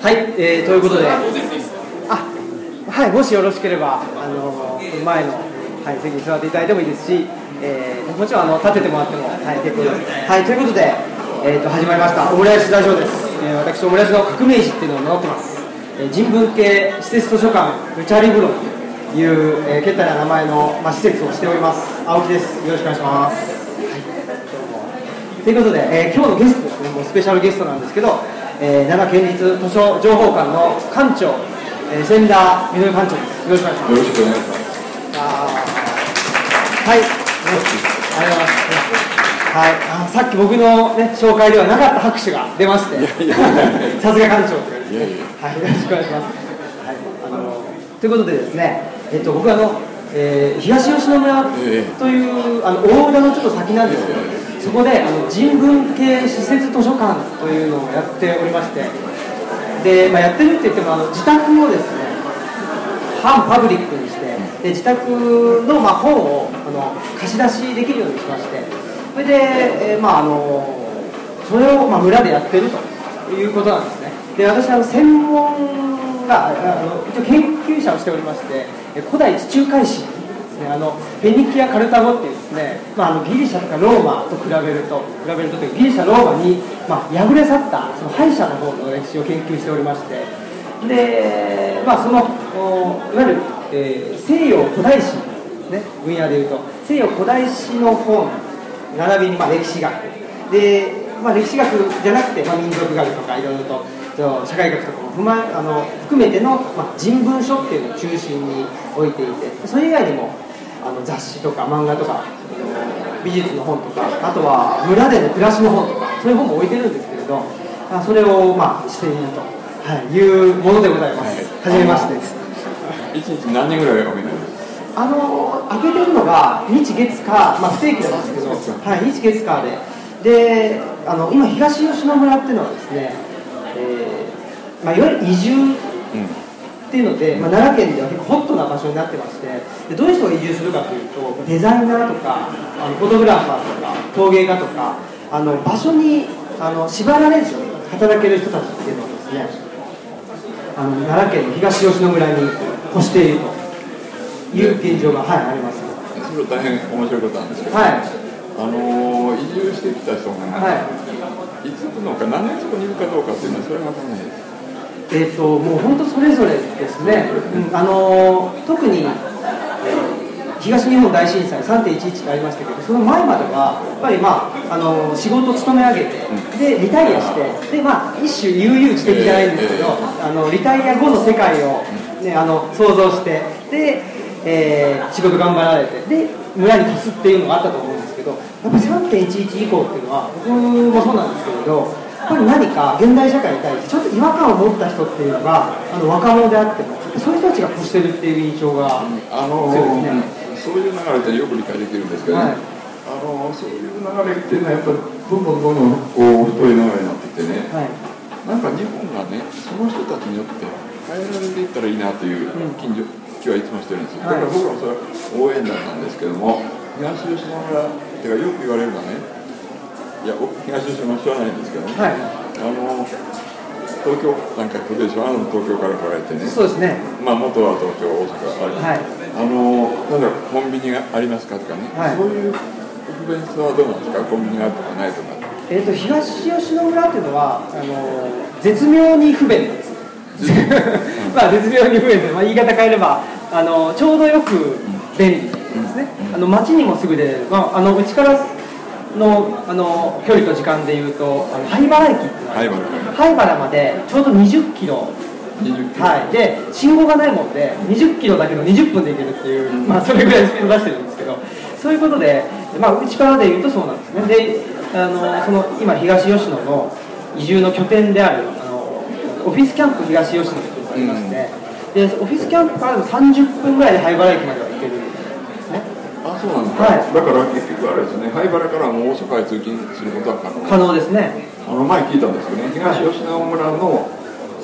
はい、えー、ということで、あはい、もしよろしければ、あの前の、はい、席に座っていただいてもいいですし、えー、もちろんあの立ててもらっても、はい、結構です。はい、ということで、えー、と始まりました、オムライスラジオです。えー、私、オムライスの革命児っていうのを名乗ってます。えー、人文系施設図書館、ルチャリブロという、えー、けったな名前の、まあ、施設をしております。青木です。よろしくお願いします。ということで、えー今日のゲストですね、もうスペシャルゲストなんですけど、えー奈良県立図書情報館の館長、えー、千田みのり館長です。よろしくお願いします。よろしくお願いします。はい、ねありがとうございます。はい、あさっき僕の、ね、紹介ではなかった拍手が出まして、さすが館長ということでいやいやはい、よろしくお願いします。はい、あのということでですね、えっと僕はあの、えー東吉野村ええという、あの大浦のちょっと先なんですけど、そこであの人文系施設図書館というのをやっておりまして、で、まあ、やってるって言ってもあの自宅をですね、反パブリックにして、で自宅の、まあ、本をあの貸し出しできるようにしまして、それで、えーまあ、あのそれを、まあ、村でやってるということなんですね。で私あの専門があの一応研究者をしておりまして、古代地中海史ね、あのフェニキア・カルタゴっていうですね、まあ、あのギリシャとかローマと比べると比べるとギリシャローマに、まあ、破れ去ったその敗者の方の歴史を研究しておりましてで、まあ、そのおいわゆる、えー西洋古代史ね分野でいうと西洋古代史の本並びにまあ歴史学。で、まあ、歴史学じゃなくて、まあ、民族学とかいろいろと社会学とかも踏まあの含めての、まあ、人文書っていうのを中心に置いていてそれ以外にもあの雑誌とか漫画とか美術の本とかあとは村での暮らしの本とかそういう本も置いてるんですけれどあそれをまあしていると、はい、いうものでございます。はじめまして。です。一日何人ぐらいお見になりますあの開けてるのが日月火、まあ、不定期なんですけど、はい、日月火で、であの今、東吉野村っていうのはですね、えーまあ、いわゆる移住っていうので、まあ、奈良県では結構ホットな場所になってまして、でどういう人が移住するかというと、デザイナーとか、あのフォトグラファーとか、陶芸家とか、あの場所にあの縛られず働ける人たちっていうのをですね、あの奈良県の東吉野村に越しているという現状が、はい、あります。それは大変面白いことなんですけど、はい、あのー移住してきた人が、はい。つ来るのか何年そこにいるかどうかっていうのはそれは分からないですえー、ともう本当それぞれですね、うんあのー特に、えー東日本大震災3.11ってありましたけど、その前までは、やっぱり、まああのー仕事を勤め上げて、でリタイアして、でまあ、一種悠々自適じゃないんですけど、あのリタイア後の世界を、ね、あの想像して、で、えー仕事頑張られて、で村に貸すっていうのがあったと思うんですけど、やっぱり3.11以降っていうのは、僕もそうなんですけれど、ぱり何か現代社会に対してちょっと違和感を持った人っていうのがあの若者であってもそういう人たちが越してるっていう印象があの強いですね。ーそういう流れってよく理解できるんですけど、ね。はい。あのーそういう流れっていうのはやっぱりどんどんどんどんこう太い流れになってきてね、はい。なんか日本がねその人たちによって変えられていったらいいなといううん。近所気はいつもしてるんですよ、はい。だから僕らもそれは応援団なんですけども東吉野村ってかよく言われるのはねいや僕東吉野村知らないんですけどね、はい。あの東京なんか来るでしょあの東京から来られてね。そうですね。まあ元は東京大阪はい。あのなんだろうコンビニがありますかとかね、はい。そういう不便さはどうなんですか？コンビニがあるとかないとか。えー、と東吉野村っていうのはあの絶妙に不便です。まあ絶妙に不便で、まあ、言い方変えればあのちょうどよく便利ですね、あの街にもすぐ出れる、まあ、あのうちからのあの距離と時間でいうとあの灰原駅灰原。灰原までちょうど20キロ。20キロ。はい、で信号がないもんで20キロだけど20分で行けるっていう、まあ、それぐらいスピード出してるんですけどそういうことで、まあ、うちからで言うとそうなんですね。であのその今東吉野の移住の拠点であるあのオフィスキャンプ東吉野っていうのがありまして、でオフィスキャンプからでも30分ぐらいで灰原駅までは行ける。んですねあそうなんですか、はい。だから結局あれですね灰原からもう大阪へ通勤することは可能？可能ですね。あの前聞いたんですけどね。東吉野村の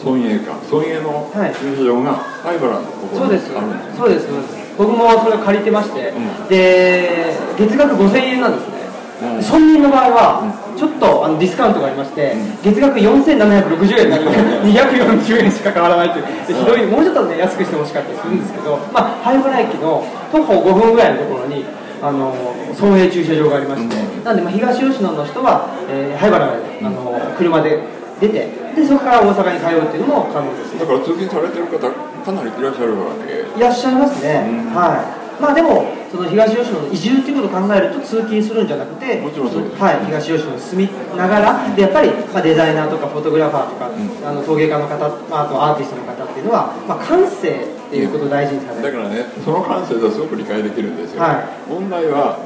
村営か村営のはい。駐車場が灰原のところにあるんですね。そうです。そうです。僕もそれを借りてまして、うん。で月額5000円なんですね。うん村民の場合はちょっとあのディスカウントがありまして、月額4760円なので240 円しか変わらないというでひどい。もうちょっとね安くしてほしかったりするんですけど、まあ、灰原駅の徒歩5分ぐらいのところにあの総営駐車場がありまして、なんで、まあ、東吉野の人は、えー灰原まであの車で出てでそこから大阪に通うっていうのも可能ですね。だから通勤されてる方かなりいらっしゃるわけ。いらっしゃいますね、うん。はいまあでもその東吉野の移住っていうことを考えると通勤するんじゃなくてもちろんそうです。はい、東吉野に住みながらでやっぱり、まあ、デザイナーとかフォトグラファーとか、あの陶芸家の方、まあ、あとアーティストの方っていうのは、まあ、感性っていうことを大事にされる。だからねその感性はすごく理解できるんですよ、はい。問題は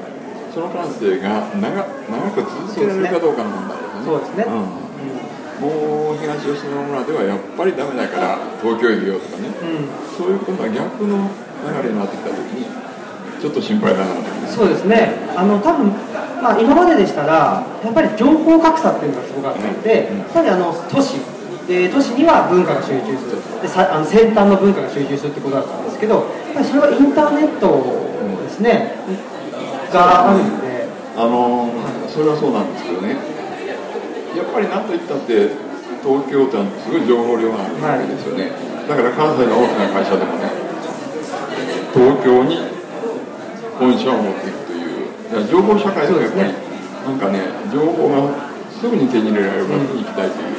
その感性が長長く続けられるかどうかの問題ですね。そうですね。うん。もう東吉野村ではやっぱりダメだから東京へ行ようとかね。うん、うんそういうことが逆の流れになってきた時にちょっと心配だなとそうですね、あの多分まあ、今まででしたら、やっぱり情報格差っていうのがすごかったので、うん。やっぱりあの都市、で都市には文化が集中する。でさあの先端の文化が集中するってことだったんですけど、やっぱりそれはインターネットですね、があるので、あのそれはそうなんですけどね。やっぱり何と言ったって東京ってすごい情報量があるわけですよね、だから関西の大きな会社でもね東京に本社を持っていくという。情報社会でもやっぱり、なんかね情報がすぐに手に入れられる場所に行きたいという、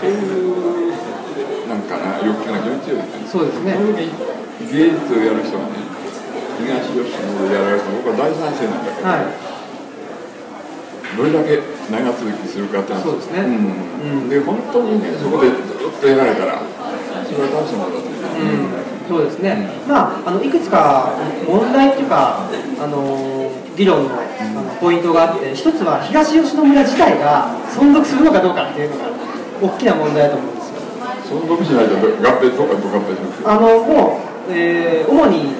そういうなんかな欲求が非常に強いですね。そうですね。芸術をやる人がね東吉野でやられると僕は大賛成なんだけど、はい、どれだけ長続きするかっていうのはそうですね。うん。うん。で本当にねそこでずっとやられたらそれは大したものだと思う、うんそうですね、まあ、あのいくつか問題っていうか、あの議論のあのポイントがあって、一つは東吉野村自体が存続するのかどうかっていうのが大きな問題だと思うんですよ。存続しないと合併とかと合併します？よあのもう、えー主に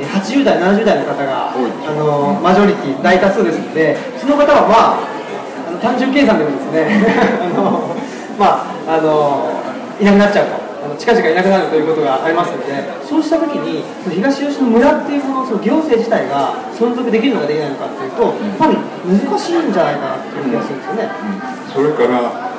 えー80代、70代の方があのマジョリティ大多数ですので、その方は、まあ、あの単純計算でもですね あの、まあ、あのいなくなっちゃうと。あの近々いなくなるということがありますので、そうしたときに、その東吉野村っていうもの、その行政自体が存続できるのかできないのかっていうと、やっぱり難しいんじゃないかなっていう気がするんですよね。それから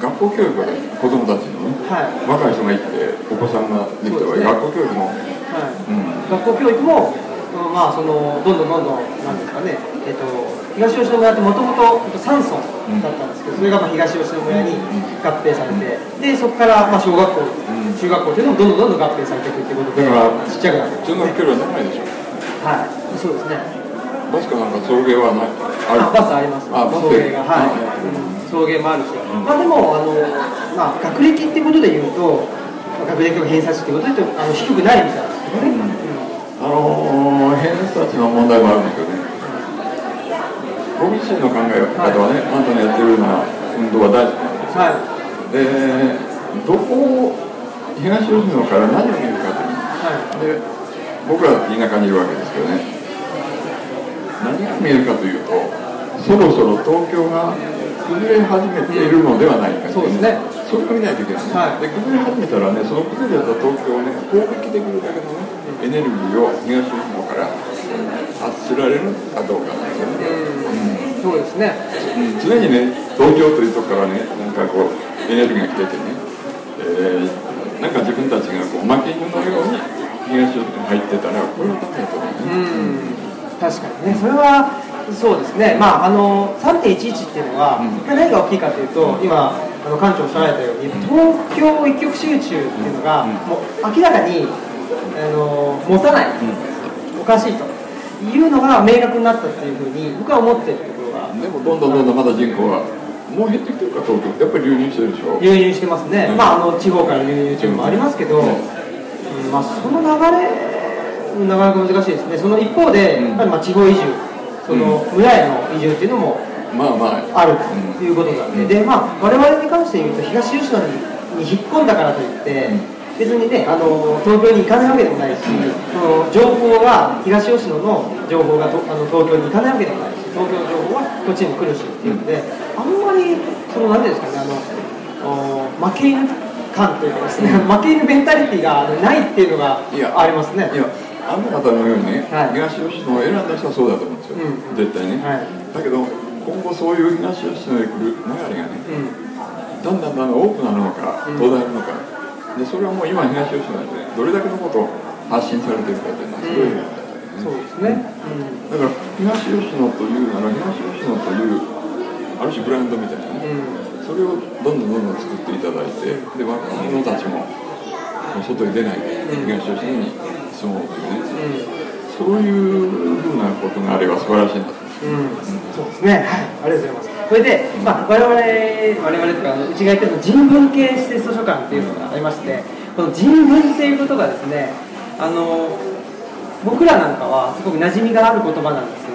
学校教育がね子供たちのねはい。若い人がいてお子さんができた場合、そうですね。学校教育も、はい。うん、学校教育も、うんまあ、そのどんどんどんどん、なんですかね、えっと、東吉野村ってもともと3村だったんですけど、それがまあ東吉野村に合併されて、でそこからまあ小学校、ん。中学校っていうのもどんどんどんどん合併されていくっていうことで、だからちっちゃくなって。いく中学距離は長いでしょ？はい、そうですね。バスかなんか送迎はない？ああバスあります。あバス送迎が、はい、うん。送迎もあるし、まあでもあのまあ学歴ってことで言うと、まあ学歴を偏差値ってことで言うとあの低くないみたいな。ん。ですけど。ね。うんあのー、偏差値の問題もあるんですよね。僕自身の考え方はね、あんたのやってるような運動は大好きなんです。はい。で、どこを東吉野から何を見るかという。はで、僕ら田舎にいるわけですけどね、何が見えるかというと、そろそろ東京が崩れ始めているのではないかといそうですね。それを見ないといけないね、はいで崩れ始めたらね、その崩れた東京をね、攻撃できるだけのね、エネルギーを東吉野かられる？かどうかなんですよね。い。そうですね。うん常にね、東京というところからね、なんかこう、エネルギーが来ててね、えーなんか自分たちがこう、負け犬のように東吉野に入ってたら、これはダメだと思ううね。ん。確かにね。それはそうですね。まああの3.11っていうのは、うんまあ何が大きいかというと、今あの館長おっしゃられたように、東京一極集中っていうのが、うんもう明らかにあの持たない。おかしいというのが明確になったっていうふうに僕は思ってるところが。でもどんどんどんどんまだ人口はもう減ってきてるか東京やっぱり流入してるでしょ？流入してますね、うんまあ、あの地方から流入中もありますけど、うん。うんまあ、その流れなかなか難しいですね。その一方で、うん。やっぱりまあ地方移住その村への移住っていうのもまあまあ。あるということなんで、うん。でまあ、我々に関して言うと東吉野に引っ込んだからといって、別にねあの東京に行かないわけでもないし、その情報が東吉野の情報がとあの東京に行かないわけでもないし東京の情報はこっちにも来るしっていうので、あんまりその何ていうんですかねあのお負け犬感というかですね、負け犬メンタリティがないっていうのがいや。ありますね。いやあんな方のようにね、はい。東吉野を選んだ人はそうだと思うんですよ、うん。絶対ね、はい。だけど今後そういう東吉野へ来る流れがね、だんだんだんだん多くなるのか途絶えるのか、でそれはもう今東吉野でどれだけのことを発信されてるかというのはすごい問題そうですね、だから東吉野というなら東吉野というある種ブランドみたいなね、それをどんどんどんどん作っていただいてで若者たちももう外に出ないで東吉野に住もうというね、そういうふうなことがあれば素晴らしいなとうん。そうですね、はい、ありがとうございます。それで、まあ、我々、我々とか、うちが言ってるの人文系施設図書館っていうのがありまして、この人文っていうことがですね、あの、僕らなんかはすごく馴染みがある言葉なんです。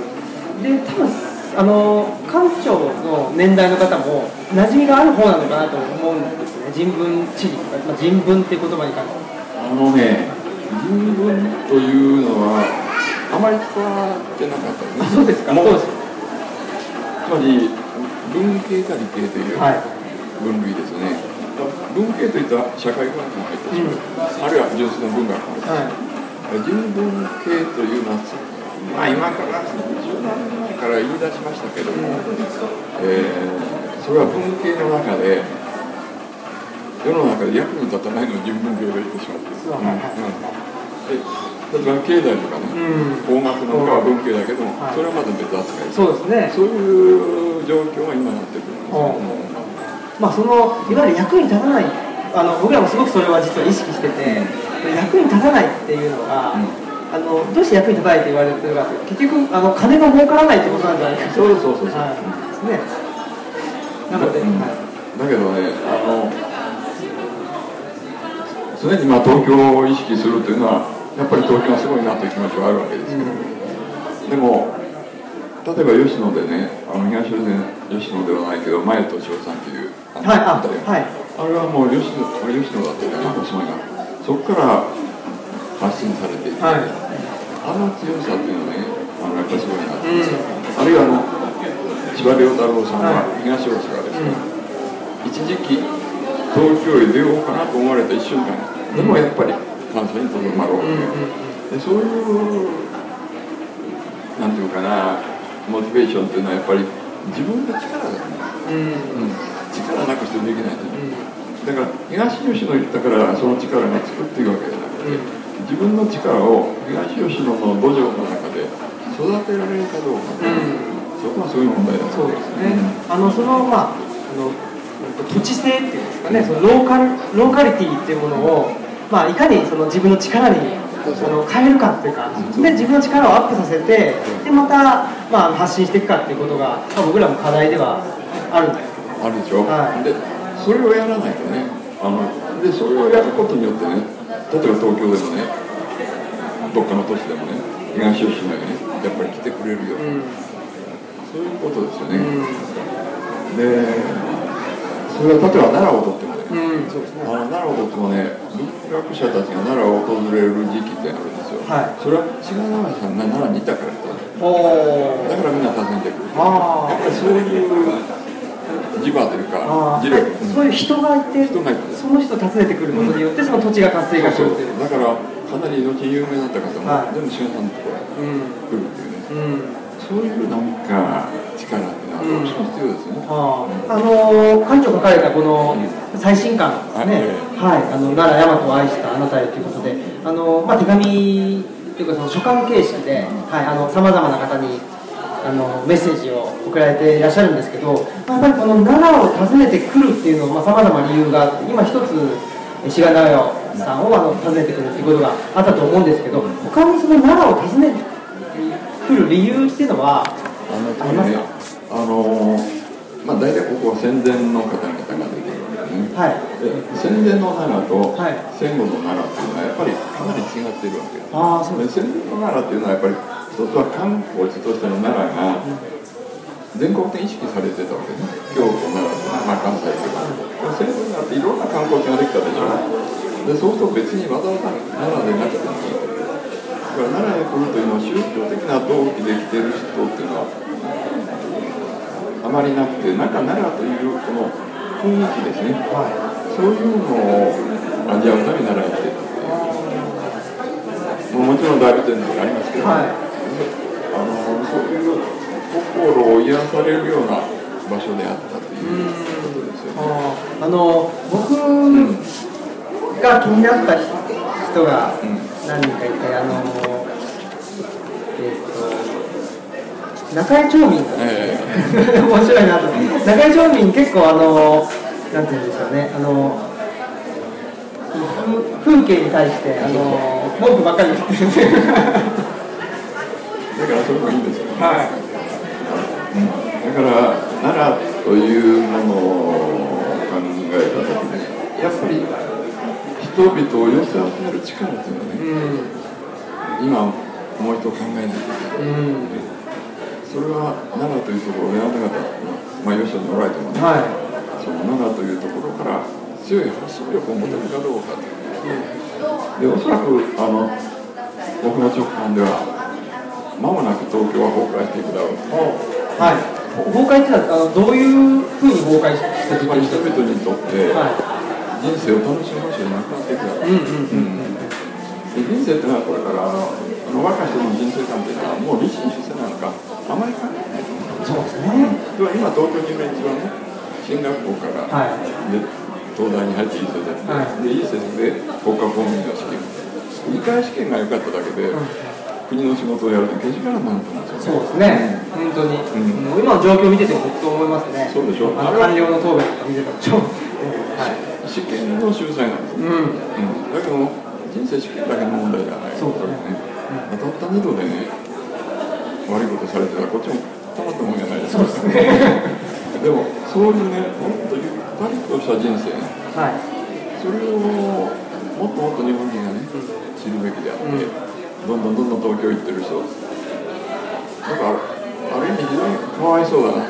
で、多分、あの、館長の年代の方も馴染みがある方なのかなと思うんですね。人文地理とか、まあ、人文っていう言葉に関して。あのね人文というのはあまり使われてなかったですねあ、そうですか。もうそうです。つまり文系か理系というはい。分類ですね、文系といったら社会学も入ってしまう、あるいは純粋な文学も入ってしまうはい。人文系というのは、まあ、今から十何年前から言い出しましたけども、えーそれは文系の中で世の中で役に立たないのを人文系と言ってしまってそうはいはいうん。で例えば経済とかね、うん。工学の中は文系だけども、はい。それはまた別扱い。そうですね。そういう状況が今なってくるんですよ、うん。まあ、そのいわゆる役に立たないあの僕らもすごくそれは実は意識してて、役に立たないっていうのが、あのどうして役に立たないって言われてるかって結局あの金が儲からないってことなんじゃないかと。そうそうそうそう、はい。ですね。なので、うん。はい。だけどねあの常にまあ東京を意識するというのはやっぱり東京がすごいなという気持ちはあるわけですけど、でも例えば吉野でねあの東吉野ではないけど前と千代さんというあのはいあはい。あれはもう吉野これ吉野だってねお住まいがそこから発信されていて、はい。あの強さっていうのはねあのやっぱりすごいなと、うん。あるいはあの千葉遼太郎さんははい。東大阪ですね、う一時期東京へ出ようかなと思われた一瞬間でもやっぱり関西にとどまろう。という、んうんうん。でそういうなんていうかなモチベーションっていうのはやっぱり自分の力だよね、うん。力なくしてできないとだから東吉野行ったからその力がつくっていうわけじゃなくて、自分の力を東吉野の土壌の中で育てられるかどうか、そこはそういう問題だそうですね、あのそのまああの土地性っていうんですかね、そのローカルローカリティっていうものを、まあ、いかにその自分の力にあの変えるかっていうか、で自分の力をアップさせて、でまた、まあ、発信していくかっていうことが、まあ、僕らも課題ではあるんです。けど、あるでしょ、はい。でそれをやらないとねあのでそれをやることによってね例えば東京でもねどっかの都市でもね東吉野へねやっぱり来てくれるよ、うん。そういうことですよね、うん。でそれは例えば奈良をとってもね、うん、そうですね、あの奈良をとってもね文学者たちが奈良を訪れる時期ってあるんですよ、はい。それは志賀直哉さんが奈良にいたからだからみんな訪ねてくる。あー。やっぱりそういう磁場というか磁力、そういう人がいて、人がいて。その人を訪ねてくることによって、その土地が活性化するっていう。だからかなり後に有名だった方も、はい。全部志賀さんのところへうん来るっていうね。うんそういうなんか力ってのはどうしても必要ですね、あの館長が書かれたこの最新刊ですね、はい、あの奈良大和を愛したあなたへということで、あのまあ、手紙というかその書簡形式で、はい、あのさまざまな方にあのメッセージを送られていらっしゃるんですけど、まあやっぱりこの奈良を訪ねてくるっていうのはさまざ、まな理由があって、今一つ志賀直哉さんをあの訪ねてくるっていうことがあったと思うんですけど、他にその奈良を訪ねてくる理由っていうのはあのありますねか？あのまあ大体ここは戦前の方々が出てくるわけですね、はい。で戦前の奈良とはい。戦後の奈良っていうのはやっぱりかなり違っているわけですああそうです。で戦前の奈良っていうのはやっぱり一つは観光地としての奈良が全国的に意識されてたわけですね。京都奈良とか、まあ、関西とか。で戦後になっていろんな観光地ができたでしょ。でそうすると別にわざわざ奈良でなくてもいいから奈良へ来るというのは宗教的な動機で来てる人っていうのはあまりなくてなんか奈良というこの雰囲気ですね。そういうのを味わうために奈良に来てるっていうもうもちろん大仏殿とかありますけど、はい。あのそういう心を癒されるような場所であったということですよね。あの僕が気になった人が何人かいて、あのえっ、と中井町民が、え面白いなと中井町民結構あのなんていうんですかねあのふ風景に対してあの文句ばっかり言ってるんでだからそれもいいんですよ、ね。はいだから奈良というものを考えた時にやっぱり人々を寄せ集める力っていうのはね、今もう一度考えないと。うん、うん、それは奈良というところを選んだ方まあ吉野におられてもね、はその奈良というところから強い発想力を持てるかどうかとでおそらくあの僕の直感では間もなく東京は崩壊していくだろうはい、崩壊っていうのはあのどういうふうに崩壊してつまり人々にとっては人生を楽しむ場所じゃなくなっていくだろう、んうんうんで人生ってのはこれからあの若い人の人生観っていうのはもう立身出世なのかあまり関係ないと思うそうですね。では今東京にいる連中はね進学校から、はい。で東大に入っていい成績で、はいでいい成績で国家公務員の試験2回試験が良かっただけで、国の仕事をやるとけしからんなと思うんですそうよですね、本当に、う今の状況を見てても僕と思いますね。そうでしょ。あの官僚の答弁とか見てても、ちょはい。試験の秀才なんですよ、うん、うん。だけど人生試験だけの問題じゃない。そうですね。当たった二度でね悪いことされてたらこっちもたまったもんじゃないですそうですね。でもそういうねもっとゆったりとした人生ね。はい。それをもっともっと日本人がね知るべきであって、うんどんどんどんどん東京行ってる人。だからある意味非常にかわいそうだな、うん。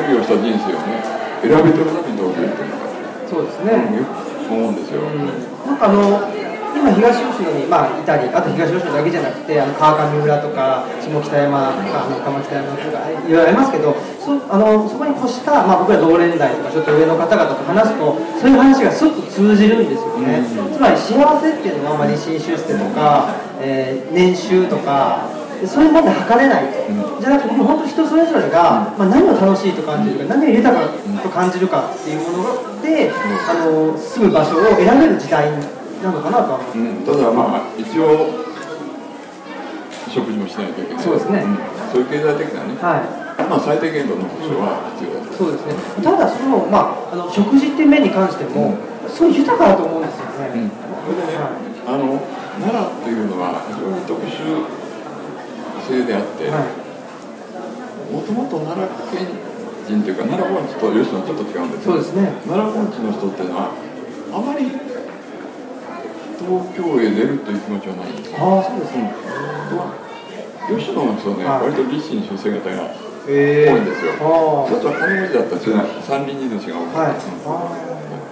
無理をした人生をね選べてるのに東京行ってるのか。そうですうん。ね。よく思うんですよ、うん、なんかあの今東吉野にまあいたり、あと東吉野だけじゃなくて、あの川上村とか下北山とか、あの川北山とかいろいろありますけど、そあのそこに越したまあ僕ら同年代とかちょっと上の方々と話すと、そういう話がすごく通じるんですよね。つまり幸せっていうのはまあ立身出世とか、えー年収とか。そういうもので測れない。と、じゃなくてもう本当人それぞれが、まあ、何を楽しいと感じるか何を豊かと感じるかっていうもので、あの住む場所を選べる時代なのかなとは思ううん、ただまあ一応食事もしないといけない。そうですね。ん。そういう経済的なね、はい。まあ最低限度の保障は必要だと。そうですね。ただその、まあ、あの食事っていう面に関しても、すごい豊かだと思うんですよね、うん。それでね、はあの奈良っていうのは非常に特殊性であって、はい。もともと奈良県人というか奈良盆地と吉野はちょっと違うんですそうですね。奈良盆地の人っていうのはあまり東京へ出るという気持ちはないんですよああそうですね、吉野の人はね、はい。割と立身出世型がえ多いんですよ。あ一つは金持ちだったんですよね山林人主が多あはい。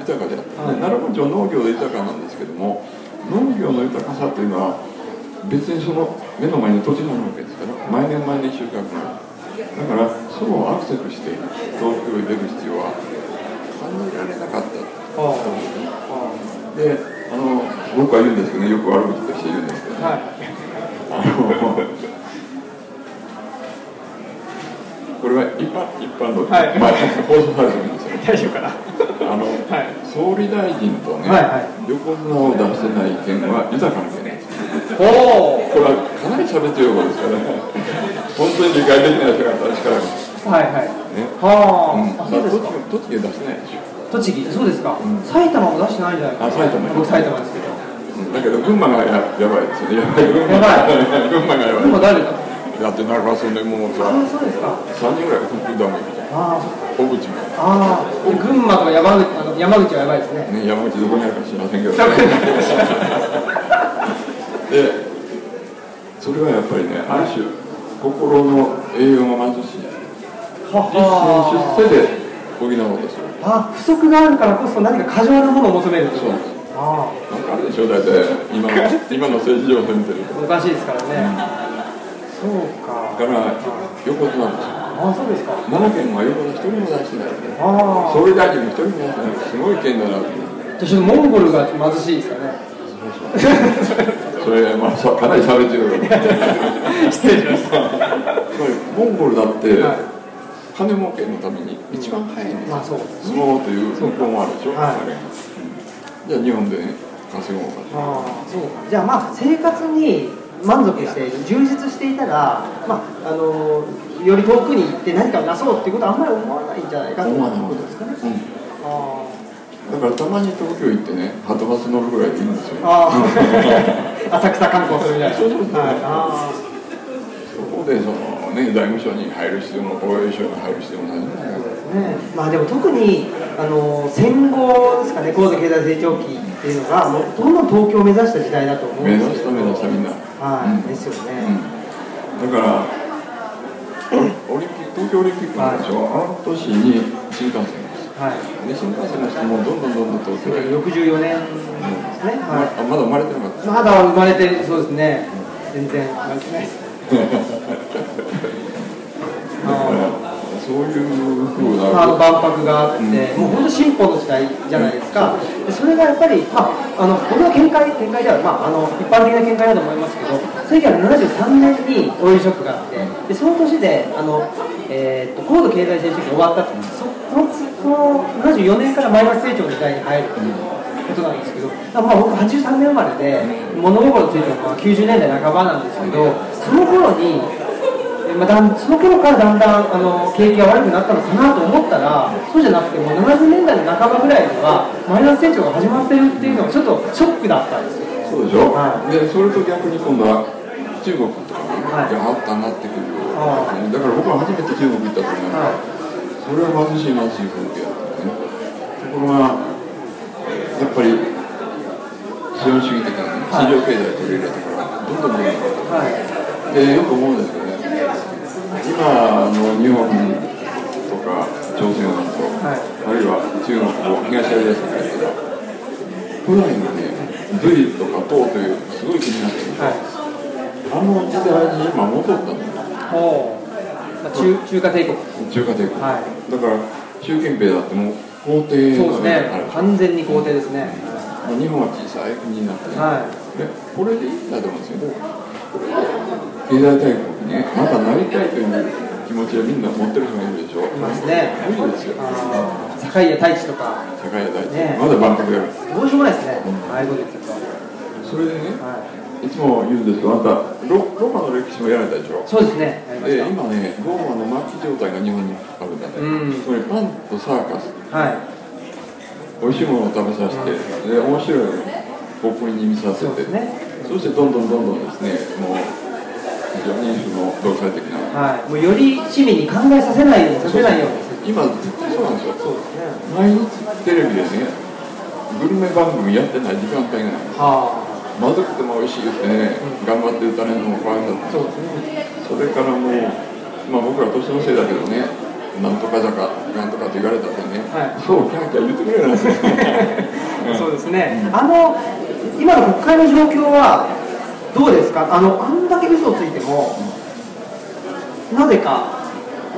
豊かで。はい。で奈良盆地は農業で豊かなんですけども農業の豊かさっていうのは別にその目の前に土地があるわけですから毎年毎年収穫がある。だからそれをアクセスして東京へ出る必要は考えられなかったあああであの僕は言うんですけどねよく悪口として言うんですけど、あはい。あのこれは一般一般の、はい。まあ、放送されてるんですよ。大丈夫かな？あの、はい。総理大臣とね、はいはい。横綱を出してない県は豊かおおこれはかなり差別用語ですからね。本当に理解できない人が確かはいはい。ね、はあ、うん、あそうですか。栃木出してないでしょ、栃木。そうですか、ん。埼玉も出してないんじゃないかな。あ埼玉。僕埼玉ですけど。うんだけど群馬がややばいですよね。やばい。群馬やば群馬がやばい。今誰だだって中洲でもうさああそうですか。3人ぐらい空港ダム行くじゃんああそっか小口も。ああ群馬とか山口あの山口はやばいですね。ね、山口どこにあるか知りませんけど。でそれはやっぱりねある種心の栄養が貧しい。は立身出世で補おうとする。あ不足があるからこそ何か過剰なものを求めるってこと。そう。なんですあなんかあるでしょ？大体今の 今の政治情勢見てるおかしいですからね、そうか。だから横綱なんですよああそうですか。奈良県は横綱一人も出してないよね。ああ総理大臣も一人も出してない。すごい県だなって。じゃモンゴルが貧しいですかね。そそれ、まあ、さかなり差別用だ。失礼しました。モンゴルだって、はい。金儲けのために一番早いんですよ、まあそう相撲という向こうもあるでしょ、はいじゃあ日本でね稼ごうかと。ああそうか。じゃあまあ生活に満足して充実していたら、まあ、あのより遠くに行って何かをなそうっていうことはあんまり思わないんじゃないかという思わないことですかね。うん。あだからたまに東京行ってね、はとバス乗るぐらいでいいんですよ。あ 浅草観光するみたいな。そうそうそう。はい、あそこでそのね、財務省に入る必要も、防衛省に入る必要もないんだよ。あね、まあでも特にあの戦後ですかね高度経済成長期っていうのがもうどんどん東京を目指した時代だと思うん目ですけど指した目指したみんな。はい、うん。ですよね、うん。だから、オリンピック、東京オリンピックのでしょ、あの年に新幹線です。はい。で、新幹線の人もどんどんどんどん東京へ。64年ですね、はい。まあまだ生まれてなかった。まだ生まれてそうですね。全然生まれてないです。あ そういうふうあのな。万博があって、うん。もう本当進歩の時代じゃないですか、でそれがやっぱり、まあ、あのこれは見解見解では、まあ、あの一般的な見解だと思いますけど1973年にオイルショックがあってでその年であの、えー、と高度経済成長期が終わったと。そそのその74年からマイナス成長の時代に入るということなんですけど、まあ、僕83年生まれで物心ついたのは90年代半ばなんですけどその頃にえまあ、だんその頃からだんだんあの景気が悪くなったのかなと思ったらそうじゃなくてもう70年代の半ばぐらいにはマイナス成長が始まってるっていうのがちょっとショックだったんですよ。そうでしょ、はい。でそれと逆に今度は中国とかね、はい。があったなってくる、あだから僕は初めて中国行った時に、はそれは貧しい貧しい風景だったね。ところがやっぱり資本主義的なね市場経済を取り入れたからどんどんどんどんはい。でよく思うんですけどね今の日本とか朝鮮半島、はい。あるいは中国を東アジア世界とか古来のね隋とか唐というすごい国なんですよ、はい。あの時代に今戻ったんだよ。おまあ、中中華帝国。中華帝国、はい。だから習近平だってもう皇帝のそうですね。完全に皇帝ですね。まあ日本は小さい国になってね、はでこれでいいんだと思うんですよ経済大国にね。またなりたいという気持ちをみんな持ってる人がいるでしょ。いいますね。無理ですよ。堺や太一とか世界大地、ねまだ万博やるどうしようもないですね、うん。ああいうこと言ってると、それでねはい。つも言うんですけどあなたロローマの歴史もやられたでしょ。い、そうですね。でた今ねローマの末期状態が日本にあるんだね、うん。つまりパンとサーカス。はい。美味しいものを食べさせて、で面白いポップに見させて。そね。そしてどんどんどんどんですねもう非常にその独裁的な。はい、もうより市民に考えさせないようにさせないように今絶対そうなんですよ。そうですね毎日テレビでねグルメ番組やってない時間帯がない。はまずくても美味しい言ってね、頑張って歌ねのも怖いんだあそうですね。それからもう、まあ、僕ら年のせいだけどねなんとかじゃかなんとかと言われたってね、はい。そうキャーキャー言ってくれないですよそうですね、あの今の国会の状況はどうですか？あのあんだけ嘘をついてもなぜか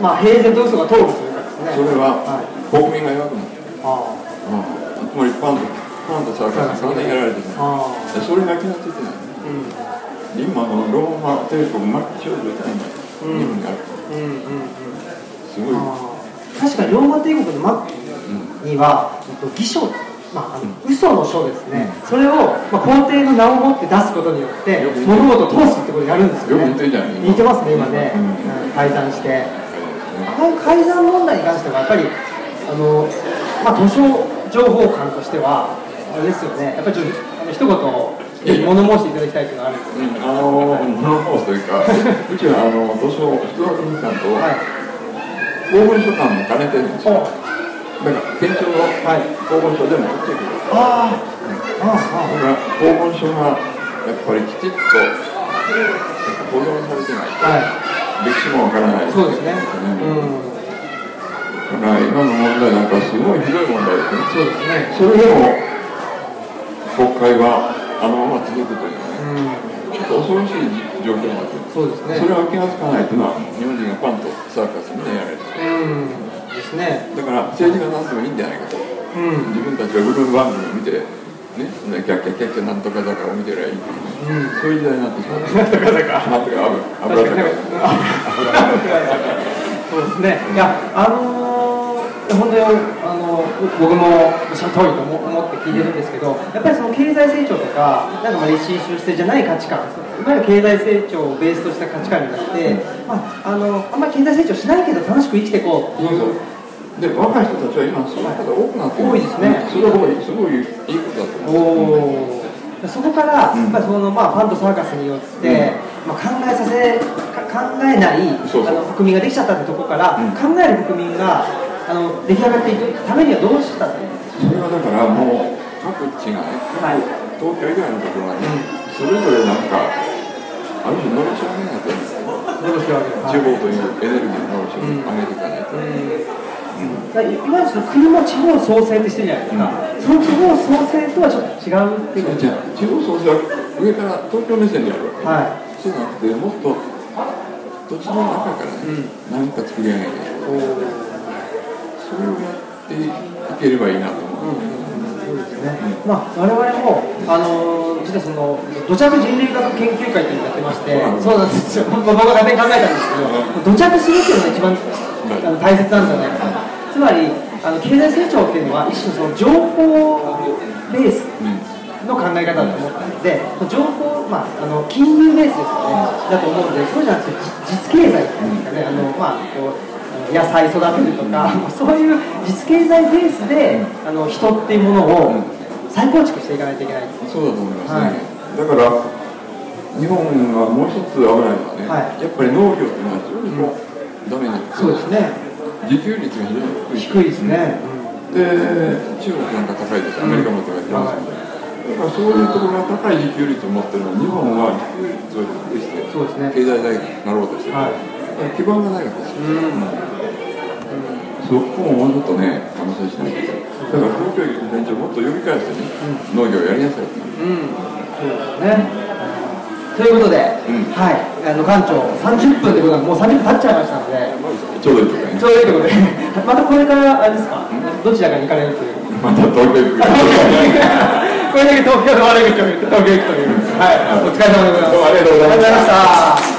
まあ平然と嘘が通るというかですね。それははい。国民が弱くなる、あうん、つまりパンとパンとサーカスに3年やられてる。ああ。でそれが気がついてないあうん。今のローマ帝国末期少女みたいなうん。日本にある。うんうんうんすごい、確かにローマ帝国の末期には、えっと偽書、まあ、あの嘘の書ですね、それを、まあ、皇帝の名を持って出すことによって物事を通すってことをやるんですよね。似てますね今ね、うん。うん。改ざんして。はいああいう改ざん問題に関してはやっぱりあの、まあ、図書情報館としてはあれですよね。やっぱりちょっとあの一言物申していただきたいというのがあるんですようん、あの物申すというか うちはあの図書出版文館とはい。公文書館も兼ねてるんですよ。おだから県庁の公文書でも取ってくるああああ公文書がやっぱりきちっと保存されてない。と、はい。歴史もわからない。そうですねうんだから今の問題なんかすごい。ひどい。問題ですねそうですねそれでも国会はあのまま続くとい。うねうんちょっと恐ろしい。状況になってるそうですねそれは気がつかない。とい。うのは日本人がパンとサーカスみんなやられてるうんですね。だから政治が何でもいいんじゃないかと。うん。自分たちがグループ番組を見てね、そんなキャッキャキャッキャなんとか坂を見てりゃいい、うん。そういう時代になってしまう。なんとか坂なんとか油油坂。そうですね。いや、あのー、本当にあの僕もその通りと思思って聞いてるんですけど、やっぱりその経済成長とか、なんかまあ歴史修正じゃない価値観、いわゆる経済成長をベースとした価値観になって、まああのあんまり経済成長しないけど楽しく生きていこうっていう。で若い人たちは今そういう方多くなってる。多いですね。それはすごいいいことだと思う。そこから、うん。やっぱりそのまあパンとサーカスによって、まあ、考えさせか考えないあの国民ができちゃったってところから、うん。考える国民があの出来上がっていくためにはどうしたそれはだからもう各地がねか、はい。東京以外のところはね、それぞれなんかある種のろしを上げないと地方というエネルギーののろしを上げていかないと、いわゆるその国も地方創生ってしてるじゃないですか、その地方創生とはちょっと違うっていう。こと地方創生は上から東京目線でやるわけ、はそうじゃなくてもっと土地の中からね、何か作り上げないとそれをやっていければいいなと思う、そうですね、まあ、我々も、あのー実はその土着人類学研究会というのをやってまして、そうなんですよ、まあ、僕が勝手に考えたんですけど、土着するっていうのが一番あの大切なんじゃないかな、つまりあの経済成長っていうのは、一種のその情報ベースの考え方だと思ったので、情報、まあ、あの金融ベースですよね、だと思うので、そうじゃなくて、実実経済っていうんですかね、あのまあこう野菜育てるとか、そういう実経済ベースで、あの人っていうものを再構築していかないといけない。そうだと思いますね、はい。だから日本がもう一つ危ないのはね、はい。やっぱり農業っていうのは非常にこう、ダメにそうですね、自給率が非常に低い。低いですね。で中国なんか高いですアメリカも高いです、フランスも高い。だからそういうところが高い自給率を持ってるのに日本は自給率を低くしてそうですね。経済大国になろうとしてる、はい。基盤がないわけですよ、そこももうちょっとね話しないとだから東京駅のもっと呼び返してね、農業やりなさいってう。ん、そうですね。ということで、うん。はい、あの館長30分ということはもう30分経っちゃいましたので、ちょうどいいとかね。ちょうどいいところで、またこれからあれですか、どちらかに行かれるという。また東京行く これだけ東京の悪口を言って東京行くという。はい、お疲れ様でございます。どうもありがとうございました。